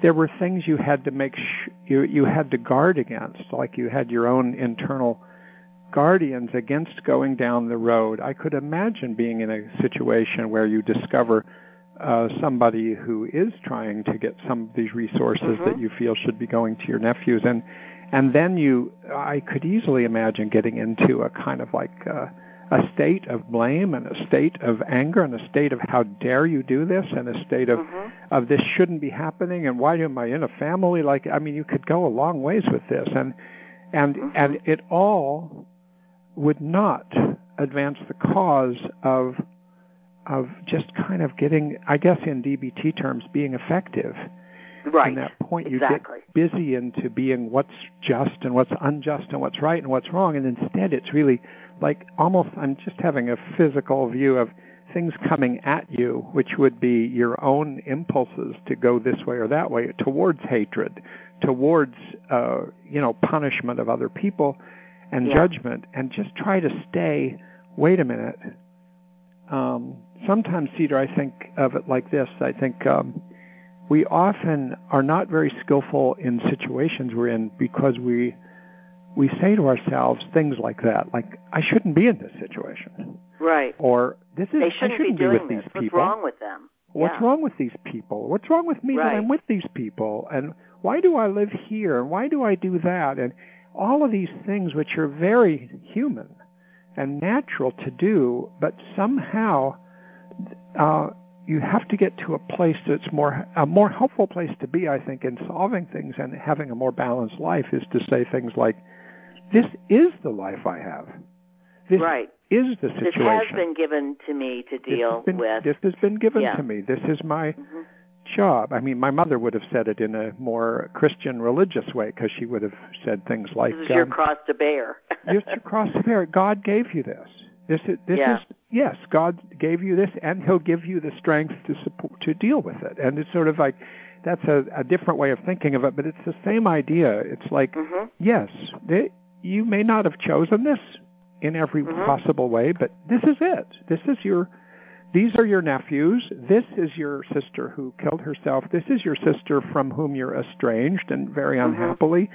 there were things you had to make sh- you you had to guard against, like you had your own internal guardians against going down the road. I could imagine being in a situation where you discover uh, somebody who is trying to get some of these resources
Mhm.
that you feel should be going to your nephews, and and then you, I could easily imagine getting into a kind of like uh, a state of blame and a state of anger and a state of how dare you do this and a state of
Mhm.
of this shouldn't be happening and why am I in a family like I mean you could go a long ways with this and and
Mhm.
and it all would not advance the cause of of just kind of getting I guess in DBT terms being effective
right.
and that point
exactly.
you get busy into being what's just and what's unjust and what's right and what's wrong and instead it's really like almost I'm just having a physical view of things coming at you which would be your own impulses to go this way or that way towards hatred towards uh, you know punishment of other people and
Yeah.
judgment and just try to stay wait a minute um, sometimes Cedar I think of it like this I think um, we often are not very skillful in situations we're in because we we say to ourselves things like that, like I shouldn't be in this situation,
Right.
or this is
They
I
shouldn't,
shouldn't
be doing
with
this.
these
What's
people.
wrong with them?
What's
Yeah.
wrong with these people? What's wrong with me that I'm with these people? And why do I live here? And why do I do that? And all of these things which are very human and natural to do, but somehow uh, you have to get to a place that's more a more helpful place to be, I think, in solving things and having a more balanced life is to say things like, "This is the life I have. This
Right.
is the situation.
This has been given to me to deal
has been,
with.
This has been given
Yeah.
to me. This is my
Mhm.
job. I mean, my mother would have said it in a more Christian religious way because she would have said things like,
This is your
um,
cross to bear.
"Just your cross to bear. God gave you this. This is this
Yeah.
is yes, God gave you this, and He'll give you the strength to support to deal with it." And it's sort of like that's a, a different way of thinking of it, but it's the same idea. It's like
hmm
yes, they, you may not have chosen this in every
Mhm.
possible way, but this is it. This is your these are your nephews. This is your sister who killed herself. This is your sister from whom you're estranged and very
Mhm.
unhappily.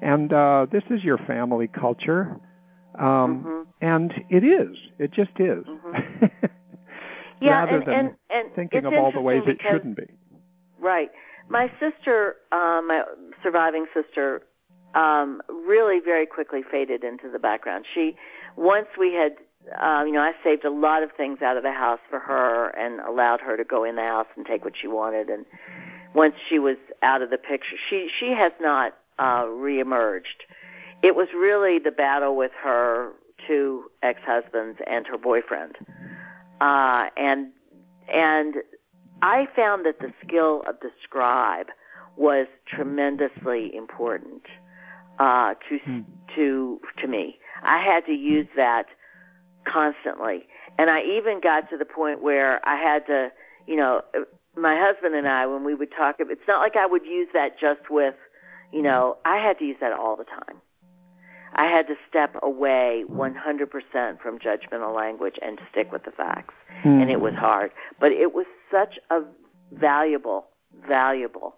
And uh, this is your family culture. Um,
Mhm.
And it is. It just is.
Mhm. Yeah,
Rather
and,
than
and, and
thinking of all the ways it
because-
shouldn't be.
Right. My sister, uh, my surviving sister, um, really very quickly faded into the background. She, once we had, uh, you know, I saved a lot of things out of the house for her and allowed her to go in the house and take what she wanted. And once she was out of the picture, she she has not uh, reemerged. It was really the battle with her two ex-husbands and her boyfriend. Uh, and and I found that the skill of the scribe was tremendously important uh, to hmm. to to me. I had to use that constantly, and I even got to the point where I had to, you know, my husband and I, when we would talk, it's not like I would use that just with, you know, I had to use that all the time. I had to step away 100% from judgmental language and stick with the facts. Mm. And it was hard. But it was such a valuable, valuable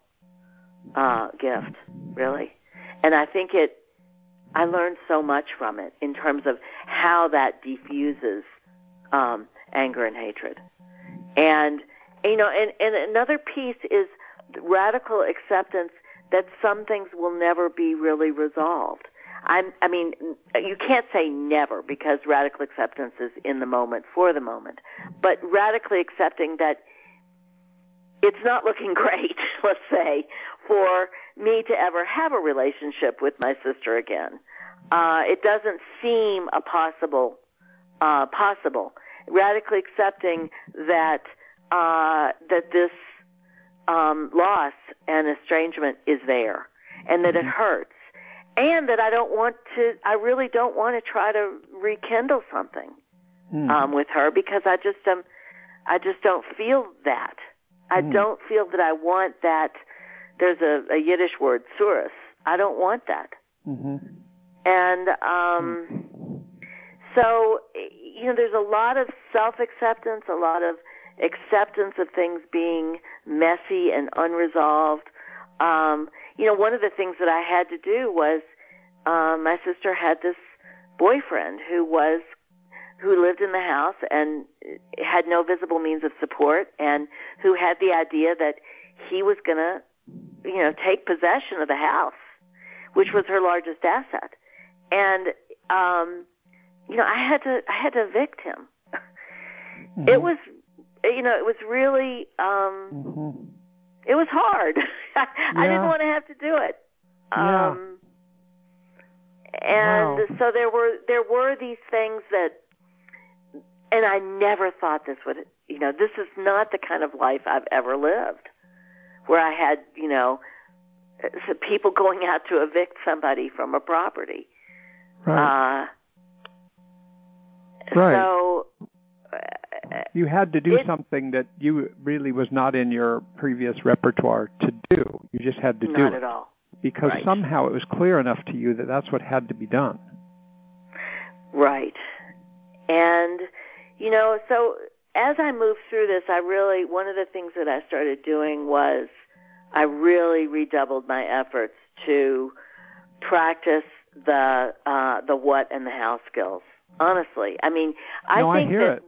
uh, gift, really. And I think it, I learned so much from it in terms of how that diffuses um, anger and hatred. And, you know, and, and another piece is radical acceptance that some things will never be really resolved. I'm, I mean, you can't say never because radical acceptance is in the moment for the moment, but radically accepting that it's not looking great, let's say, for me to ever have a relationship with my sister again. Uh, it doesn't seem a possible, uh, possible. Radically accepting that, uh, that this, um, loss and estrangement is there and that it mm-hmm. hurts and that I don't want to, I really don't want to try to rekindle something mm. um, with her because I just um, I just don't feel that. I mm. don't feel that I want that. There's a, a Yiddish word, tsuris. I don't want that. Mm-hmm. And um, mm. so, you know, there's a lot of self acceptance, a lot of acceptance of things being messy and unresolved. Um, you know, one of the things that I had to do was um, my sister had this boyfriend who was who lived in the house and had no visible means of support and who had the idea that he was going to you know take possession of the house which was her largest asset and um you know i had to i had to evict him mm-hmm. it was you know it was really um mm-hmm. it was hard I, yeah. I didn't want to have to do it um and wow. so there were there were these things that and I never thought this would you know this is not the kind of life I've ever lived where I had you know people going out to evict somebody from a property.
Right. Uh, right. so uh, you had to do it, something that you really was not in your previous repertoire to do. You just had to do
it.
not
at all
because
right.
somehow it was clear enough to you that that's what had to be done.
Right. And, you know, so as I moved through this, I really, one of the things that I started doing was I really redoubled my efforts to practice the uh, the what and the how skills. Honestly, I mean, I
no,
think
I
that
it.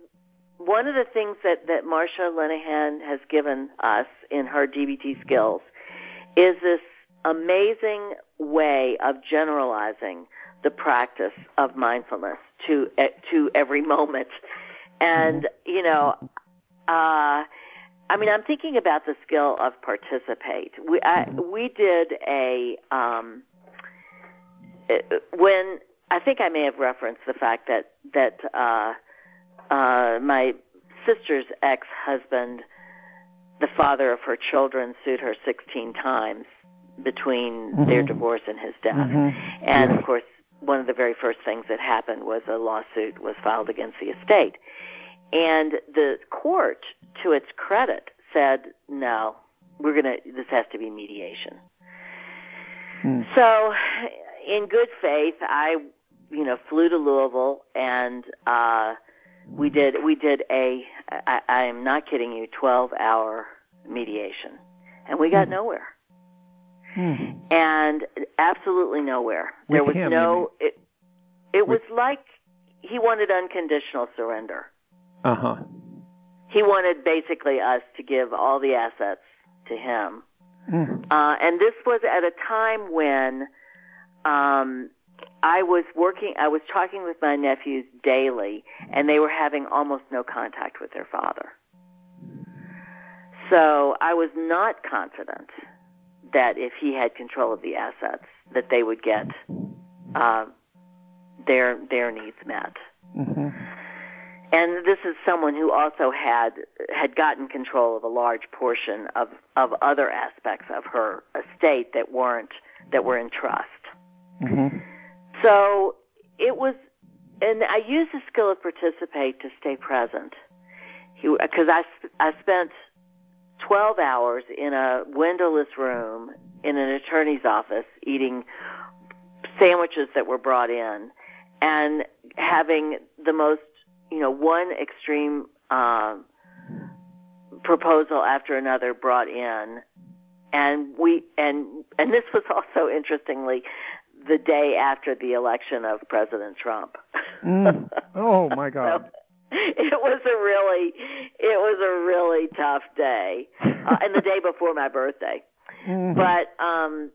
one of the things that that Marsha Linehan has given us in her DBT skills is this amazing way of generalizing the practice of mindfulness to eh, to every moment. And you know, uh, I mean, I'm thinking about the skill of participate. We I, mm-hmm. we did a um, eh, when I think I may have referenced the fact that that uh, uh, my sister's ex-husband, the father of her children, sued her 16 times between mm-hmm. their divorce and his death. Mm-hmm. And of course, one of the very first things that happened was a lawsuit was filed against the estate. And the court, to its credit, said, no, we're going to, this has to be mediation. Mm. So, in good faith, I, you know, flew to Louisville and, uh, we did, we did a, I, I am not kidding you, 12 hour mediation. And we got mm. nowhere. Hmm. And absolutely nowhere.
With
there was
him,
no. It, it
With...
was like he wanted unconditional surrender.
Uh huh.
He wanted basically us to give all the assets to him. Mm. Uh, and this was at a time when um, I was working, I was talking with my nephews daily, and they were having almost no contact with their father. So I was not confident that if he had control of the assets, that they would get uh, their their needs met.
Mm-hmm.
And this is someone who also had had gotten control of a large portion of of other aspects of her estate that weren't that were in trust.
Mm-hmm.
So it was, and I used the skill of participate to stay present. Because I I spent 12 hours in a windowless room in an attorney's office eating sandwiches that were brought in and having the most, you know, one extreme um, proposal after another brought in. And we and and this was also interestingly the day after the election of President Trump.
mm. Oh my God.
so, it was a really it was a really tough day uh, and the day before my birthday
Mm-hmm.
but um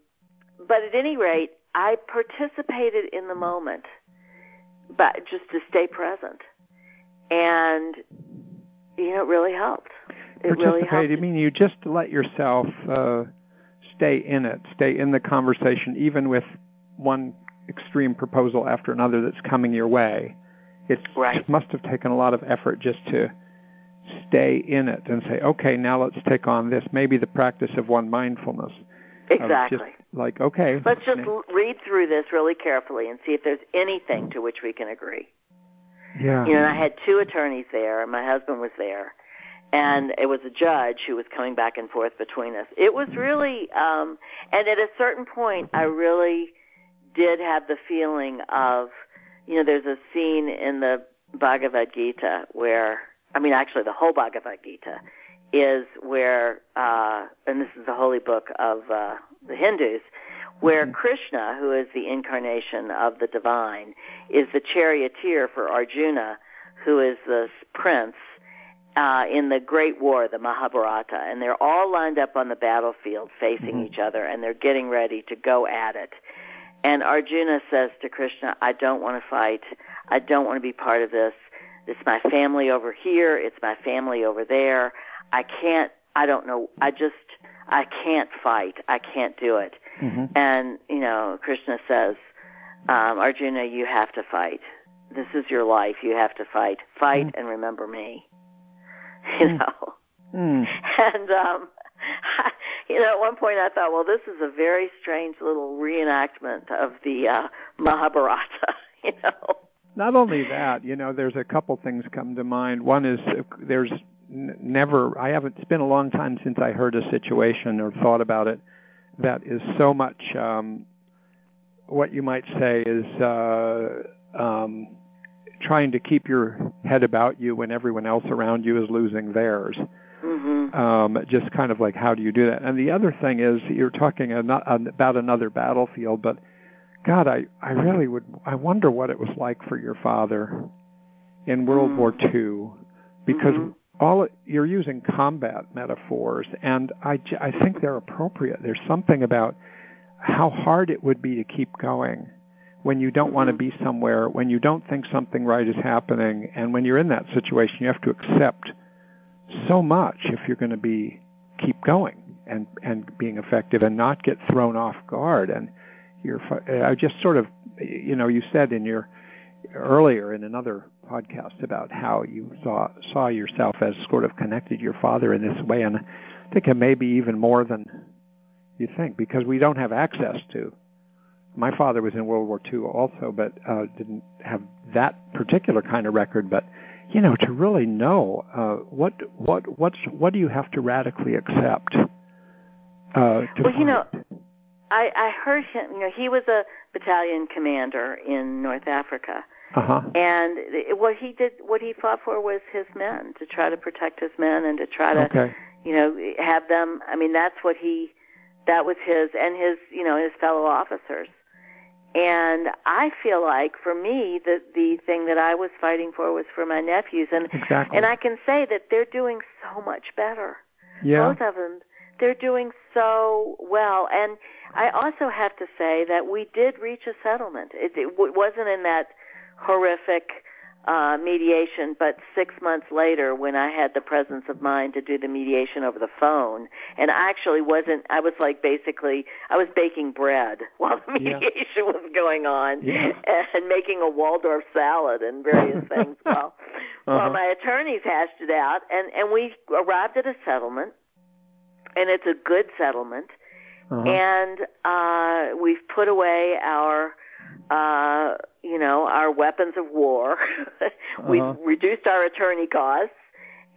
but at any rate i participated in the moment but just to stay present and you know it really helped it really helped
I mean, you just let yourself uh, stay in it, stay in the conversation, even with one extreme proposal after another that's coming your way. It
Right.
must have taken a lot of effort just to stay in it and say, okay, now let's take on this. Maybe the practice of one mindfulness.
exactly
just like, okay.
let's just l- read through this really carefully and see if there's anything to which we can agree
yeah.
You know, and I had two attorneys there, and my husband was there, and it was a judge who was coming back and forth between us. It was really, um, and at a certain point, I really did have the feeling of, you know, there's a scene in the Bhagavad Gita where, I mean, actually, the whole Bhagavad Gita is where, uh, and this is the holy book of uh, the Hindus, where Krishna, who is the incarnation of the divine, is the charioteer for Arjuna, who is the prince uh, in the Great War, the Mahabharata, and they're all lined up on the battlefield facing
Mhm.
each other, and they're getting ready to go at it. And Arjuna says to Krishna, "I don't want to fight. I don't want to be part of this. It's my family over here. It's my family over there. I can't. I don't know. I just. I can't fight. I can't do it."
Mhm.
And you know, Krishna says, um, Arjuna, you have to fight. This is your life. You have to fight. Fight and remember me. You
Mm.
know.
Mm.
And um, you know, at one point I thought, well, this is a very strange little reenactment of the uh, Mahabharata. You know.
Not only that, you know, there's a couple things come to mind. One is uh, there's never, I haven't, it's been a long time since I heard a situation or thought about it that is so much um, what you might say is uh, um, trying to keep your head about you when everyone else around you is losing theirs.
Mhm.
Um, just kind of like how do you do that? And the other thing is you're talking about another battlefield, but God, I, I really would I wonder what it was like for your father in World
Mm.
War II, because
Mhm.
all you're using combat metaphors, and I j- I think they're appropriate. There's something about how hard it would be to keep going when you don't want to
Mhm.
be somewhere, when you don't think something right is happening, and when you're in that situation, you have to accept so much if you're going to be keep going and and being effective and not get thrown off guard. And you're I just sort of you know you said in your earlier in another podcast about how you saw saw yourself as sort of connected your father in this way. And I think it may be even more than you think because we don't have access to my father was in World War II also but uh didn't have that particular kind of record but you know to really know uh what what what's what do you have to radically accept uh to
Well, you know. I, I heard him. You know, he was a battalion commander in North Africa,
uh-huh
and what he did, what he fought for was his men to try to protect his men and to try to,
okay
you know, have them. I mean, that's what he, that was his and his, you know, his fellow officers. And I feel like for me, the the thing that I was fighting for was for my nephews, and
exactly.
and I can say that they're doing so much better.
Yeah.
Both of them they're doing so well. And i also have to say that we did reach a settlement. It, it w- wasn't in that horrific uh, mediation, but six months later, when I had the presence of mind to do the mediation over the phone, and I actually wasn't, I was like basically, I was baking bread while the mediation yeah. was going on,
yeah.
and making a Waldorf salad and various things. While, uh-huh. while my attorneys hashed it out, and and we arrived at a settlement, and it's a good settlement, uh-huh. and uh, we've put away our uh, you know, our weapons of war. We've uh-huh. reduced our attorney costs,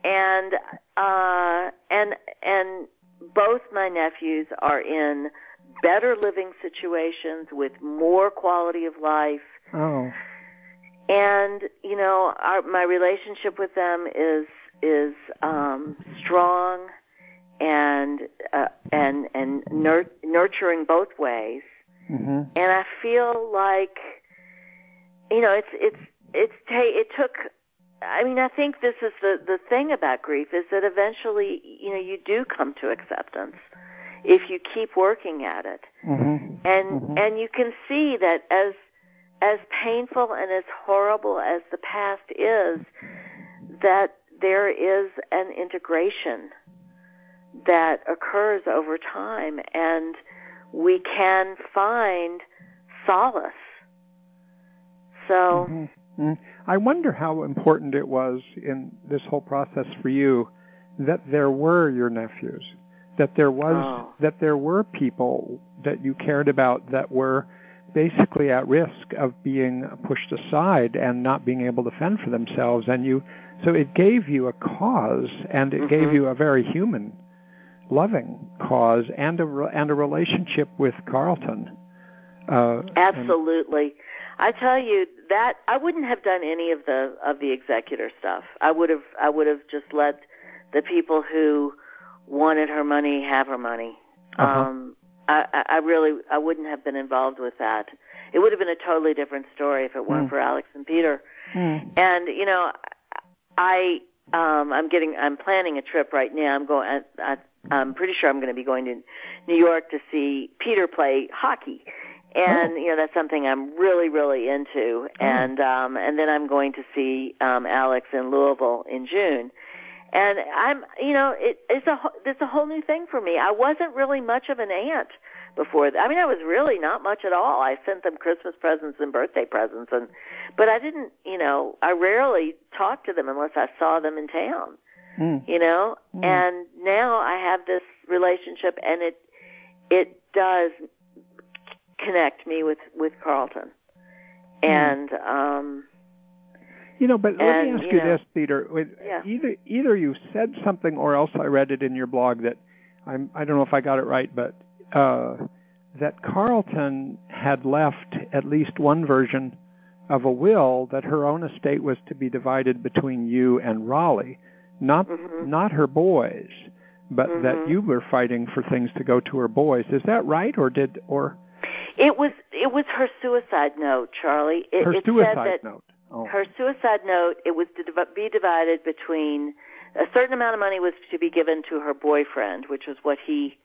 and uh, and and both my nephews are in better living situations with more quality of life.
Oh.
And you know, our my relationship with them is is um, strong and uh, and and nur- nurturing both ways.
Mm-hmm.
And I feel like, you know, it's it's it's it took. I mean, I think this is the the thing about grief is that eventually, you know, you do come to acceptance if you keep working at it,
mm-hmm.
and
mm-hmm.
and you can see that as as painful and as horrible as the past is, that there is an integration that occurs over time and we can find solace. So.
Mm-hmm. mm-hmm. I wonder how important it was in this whole process for you that there were your nephews, that there was
oh.
that there were people that you cared about that were basically at risk of being pushed aside and not being able to fend for themselves and you so it gave you a cause and it
mm-hmm.
gave you a very human loving cause and a and a relationship with Carlton. Uh,
Absolutely, and, I tell you that I wouldn't have done any of the of the executor stuff. I would have I would have just let the people who wanted her money have her money.
Uh-huh.
Um, I, I really I wouldn't have been involved with that. It would have been a totally different story if it weren't
mm.
for Alex and Peter.
Mm.
And you know, I um, I'm getting I'm planning a trip right now. I'm going. I, I I'm pretty sure I'm going to be going to New York to see Peter play hockey. And
oh.
you know that's something I'm really really into,
oh.
and um, and then I'm going to see um, Alex in Louisville in June, and I'm you know it, it's a it's a whole new thing for me. I wasn't really much of an aunt before. I mean, I was really not much at all. I sent them Christmas presents and birthday presents, and but I didn't you know I rarely talked to them unless I saw them in town
mm.
you know
mm.
and now i have this relationship and it it does connect me with with carlton
mm.
and um
you know but let me ask
you
you,
know,
this peter
yeah.
either either you said something or else i read it in your blog that i'm i don't know if i got it right but uh that carlton had left at least one version of a will that her own estate was to be divided between you and Raleigh not
mm-hmm.
not her boys, but
mm-hmm.
that you were fighting for things to go to her boys. Is that right, or did or?
It was it was her suicide note, Charlie. It,
her
it
suicide
said that
note. Oh.
Her suicide note. It was to div- be divided between a certain amount of money was to be given to her boyfriend, which was what he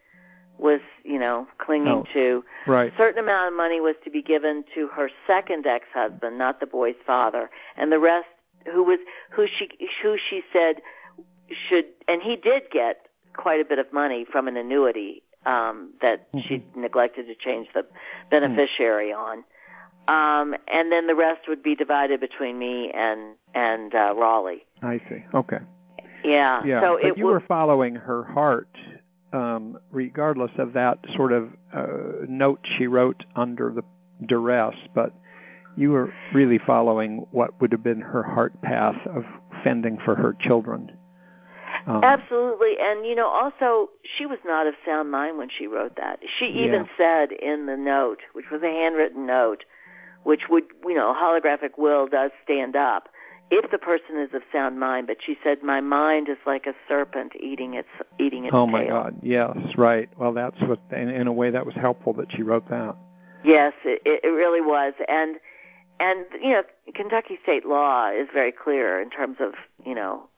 was, you know, clinging
oh.
to.
Right.
A certain amount of money was to be given to her second ex-husband, not the boy's father, and the rest, who was who she who she said should, and he did get quite a bit of money from an annuity um, that
mm-hmm.
she neglected to change the beneficiary mm-hmm. on. Um, and then the rest would be divided between me and and uh, Raleigh.
I see. Okay.
Yeah.
Yeah.
So
but you
w-
were following her heart, um, regardless of that sort of uh, note she wrote under the duress. But you were really following what would have been her heart path of fending for her children. Um,
Absolutely, and you know, also she was not of sound mind when she wrote that. She even
Yeah.
said in the note, which was a handwritten note, which would, you know, holographic will does stand up if the person is of sound mind. But she said, "My mind is like a serpent eating its eating its
Oh my
tail."
God! Yes, right. Well, that's what. In, in a way, that was helpful that she wrote that.
Yes, it, it really was, and and you know, Kentucky state law is very clear in terms of you know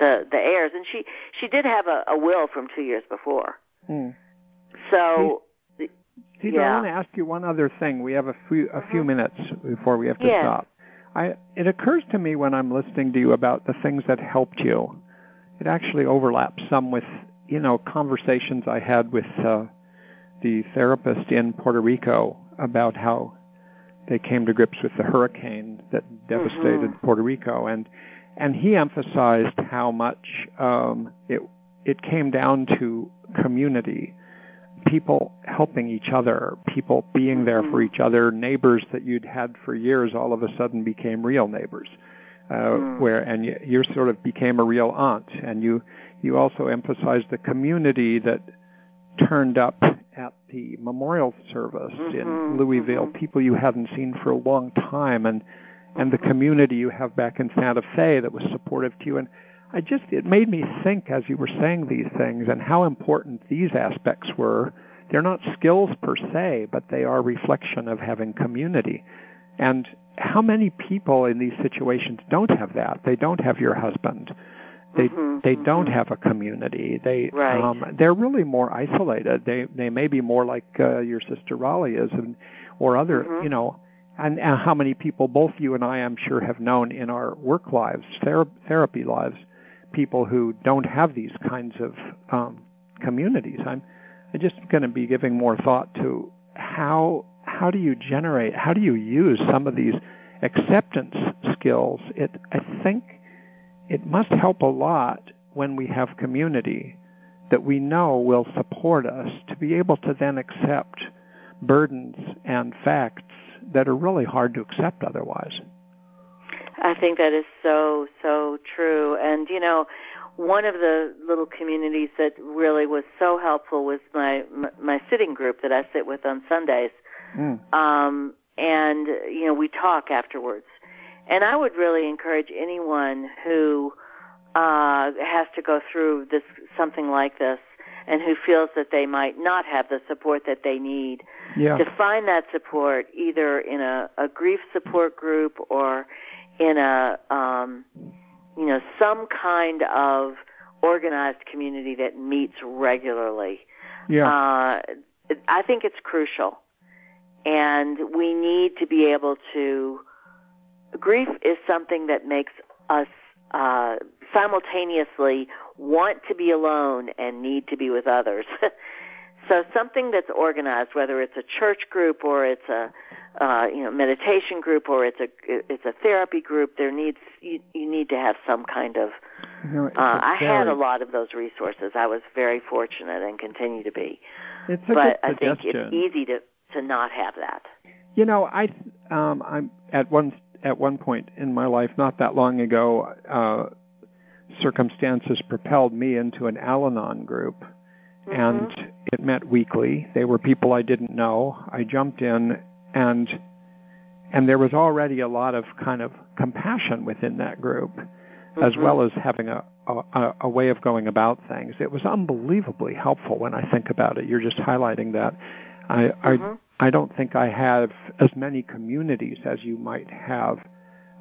the the heirs, and she she did have a, a will from two years before.
Hmm.
So
Peter,
yeah.
I want to ask you one other thing. We have a few a few
Mhm.
minutes before we have to
Yes.
stop. I, it occurs to me when I'm listening to you about the things that helped you. It actually overlaps some with, you know, conversations I had with uh, the therapist in Puerto Rico about how they came to grips with the hurricane that devastated
mm-hmm.
Puerto Rico, and and he emphasized how much um, it it came down to community, people helping each other, people being there for
Mm-hmm.
each other, neighbors that you'd had for years all of a sudden became real neighbors. Uh,
Mm.
where and you, you sort of became a real aunt, and you you also emphasized the community that turned up at the memorial service in
Mhm,
Louisville,
mhm.
people you hadn't seen for a long time, and and the community you have back in Santa Fe that was supportive to you. And I just it made me think as you were saying these things and how important these aspects were. They're not skills per se, but they are reflection of having community. And how many people in these situations don't have that? They don't have your husband. They
Mhm,
they don't
mhm.
have a community. They
Right.
um, they're really more isolated. They they may be more like uh, your sister Raleigh is, and or other
Mhm.
you know. And, how many people both you and I, I'm sure, have known in our work lives, thera- therapy lives, people who don't have these kinds of um, communities. I'm, I'm just going to be giving more thought to how how do you generate, how do you use some of these acceptance skills? It I think it must help a lot when we have community that we know will support us to be able to then accept burdens and facts that are really hard to accept otherwise.
I think that is so so true. And you know, one of the little communities that really was so helpful was my my, sitting group that I sit with on Sundays.
Mm.
Um, and you know, we talk afterwards. And I would really encourage anyone who uh, has to go through this something like this and who feels that they might not have the support that they need
Yeah.
to find that support either in a, a grief support group or in a um, you know some kind of organized community that meets regularly.
Yeah.
Uh, I think it's crucial, and we need to be able to. Grief is something that makes us uh, simultaneously want to be alone and need to be with others. so something that's organized, whether it's a church group or it's a uh, you know meditation group or it's a it's a therapy group, there needs you, you need to have some kind of.
You know,
Uh, I had a lot of those resources. I was very fortunate and continue to be.
It's a
But I think it's easy to to not have that.
You know, I um, I'm at one at one point in my life, not that long ago, uh, circumstances propelled me into an Al-Anon group, and it met weekly. They were people I didn't know. I jumped in, and and there was already a lot of kind of compassion within that group, as
Mhm.
well as having a, a a way of going about things. It was unbelievably helpful when I think about it. You're just highlighting that. I I
Mhm.
I don't think I have as many communities as you might have.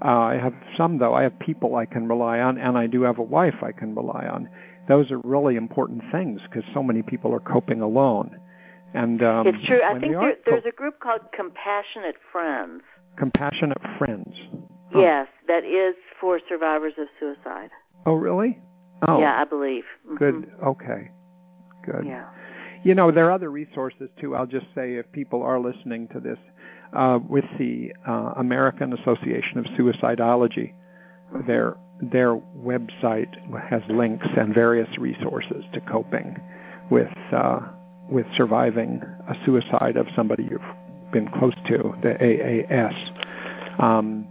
Uh, I have some, though. I have people I can rely on, and I do have a wife I can rely on. Those are really important things because so many people are coping alone. And um,
it's true. I think there, there's a group called Compassionate Friends.
compassionate friends. Oh.
Yes, that is for survivors of suicide.
Oh, really? Oh,
Yeah, I believe. Mhm.
good. Okay, good.
Yeah.
You know, there are other resources too. I'll just say if people are listening to this, uh, with the uh, American Association of Suicidology, their their website has links and various resources to coping with uh, with surviving a suicide of somebody you've been close to, the AAS. Um,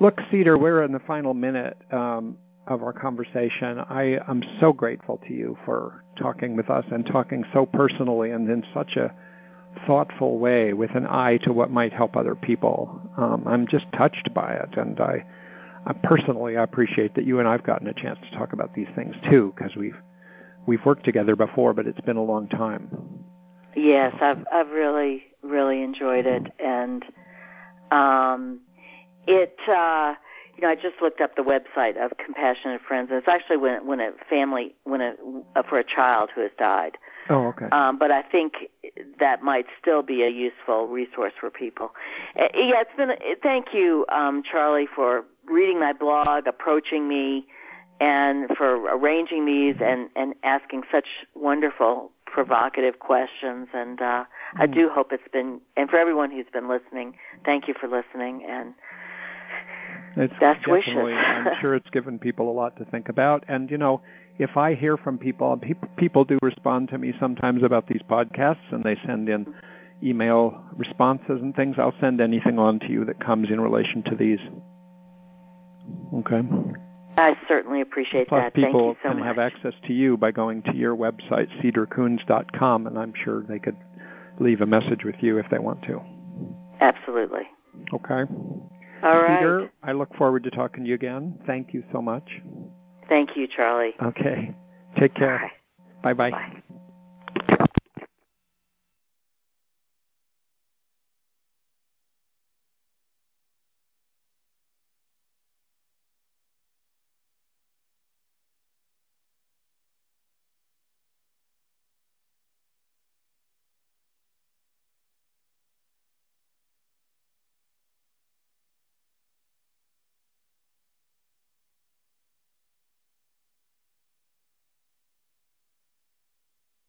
look, Cedar, we're in the final minute um, of our conversation. I am so grateful to you for talking with us and talking so personally and in such a thoughtful way with an eye to what might help other people. Um, I'm just touched by it, and I, I personally appreciate that you and I've gotten a chance to talk about these things too, because we've we've worked together before, but it's been a long time.
Yes, I've I've really really enjoyed it, and um, it uh, you know, I just looked up the website of Compassionate Friends. And it's actually when when a family when a uh, for a child who has died.
Oh, okay.
Um, but I think that might still be a useful resource for people. Uh, yeah, it's been. Thank you, um, Charlie, for reading my blog, approaching me, and for arranging these and and asking such wonderful provocative questions and uh. I hmm. do hope it's been and for everyone who's been listening, thank you for listening and
it's
best wishes.
I'm sure it's given people a lot to think about and you know, if I hear from people people people do respond to me sometimes about these podcasts and they send in email responses and things, I'll send anything on to you that comes in relation to these. Okay.
I certainly appreciate
Plus
that.
people
so
can
much.
have access to you by going to your website, cedarkoons.com, and I'm sure they could leave a message with you if they want to.
Absolutely.
Okay.
All
right. Cedar, I look forward to talking to you again. Thank you so much.
Thank you, Charlie.
Okay. Take care.
Bye
bye.